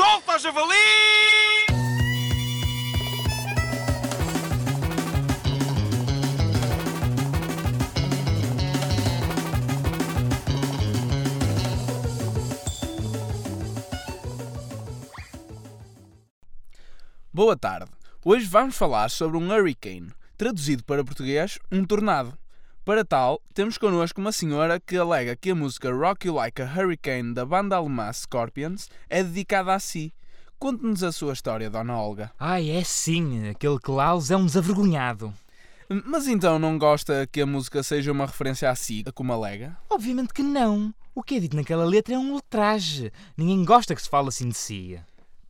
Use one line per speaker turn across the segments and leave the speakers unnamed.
Solta, javali!
Boa tarde. Hoje vamos falar sobre um hurricane, traduzido para português, um tornado. Para tal, temos connosco uma senhora que alega que a música Rock You Like a Hurricane da banda alemã Scorpions é dedicada a si. Conte-nos a sua história, Dona Olga.
Ai, é sim, aquele Klaus é um desavergonhado.
Mas então não gosta que a música seja uma referência a si, como alega?
Obviamente que não. O que é dito naquela letra é um ultraje. Ninguém gosta que se fale assim de si.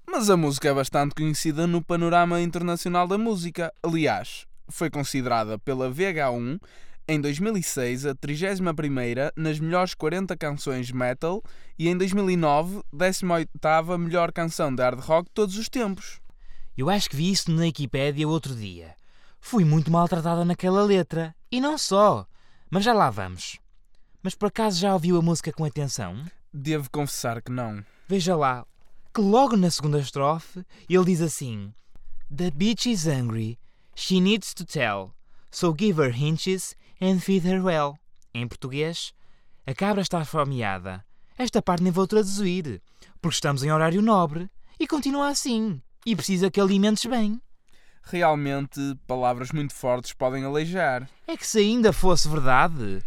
Mas a música é bastante conhecida no panorama internacional da música. Aliás, foi considerada pela VH1 em 2006 a 31ª nas melhores 40 canções metal e em 2009 18ª melhor canção de hard rock de todos os tempos.
Eu acho que vi isso na Wikipédia outro dia. Fui muito maltratada naquela letra. E não só. Mas já lá vamos. Mas por acaso já ouviu a música com atenção?
Devo confessar que não.
Veja lá, que logo na segunda estrofe ele diz assim: The bitch is hungry, she needs to tell, so give her hinges and feed her well. Em português, a cabra está esfomeada. Esta parte nem vou traduzir, porque estamos em horário nobre e continua assim, e precisa que alimentes bem.
Realmente, palavras muito fortes podem aleijar.
É que se ainda fosse verdade,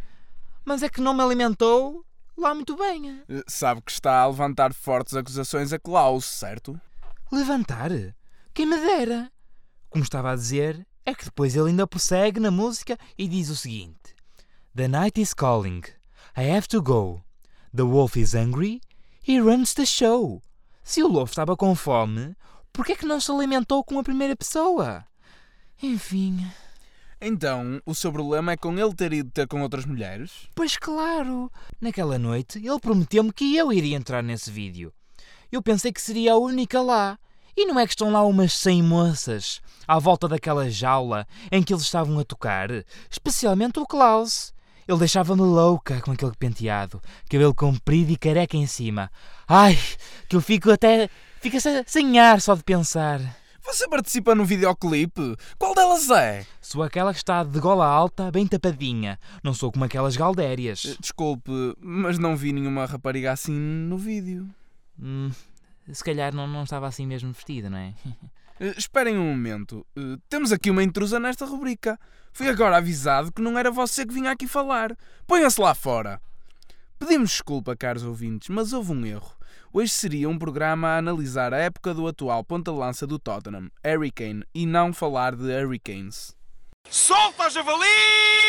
mas é que não me alimentou lá muito bem.
Eh, Sabe que está a levantar fortes acusações a Klaus, certo?
Levantar? Quem me dera! Como estava a dizer, é que depois ele ainda prossegue na música e diz o seguinte: The night is calling, I have to go. The wolf is hungry, he runs the show. Se o lobo estava com fome, por que é que não se alimentou com a primeira pessoa? Enfim,
Então, o seu problema é com ele ter ido ter com outras mulheres?
pois claro, naquela noite ele prometeu-me que eu iria entrar nesse vídeo. Eu pensei que seria a única lá. E não é que estão lá umas 100 moças à volta daquela jaula em que eles estavam a tocar, especialmente o Klaus. Ele deixava-me louca com aquele penteado, cabelo comprido e careca em cima. Ai, que eu fico até. fica se- sem ar só de pensar.
Você participa no videoclipe? Qual delas é?
Sou aquela que está de gola alta, bem tapadinha. Não sou como aquelas galdérias.
Eh, Desculpe, mas não vi nenhuma rapariga assim no vídeo.
Hum, se calhar não, não estava assim mesmo vestida, não é?
Eh, Esperem um momento. Eh, Temos aqui uma intrusa nesta rubrica. Fui agora avisado que não era você que vinha aqui falar. Ponha-se lá fora. Pedimos desculpa, caros ouvintes, mas houve um erro. Hoje seria um programa a analisar a época do atual ponta-lança do Tottenham, Harry Kane, e não falar de Hurricanes.
Solta, javali!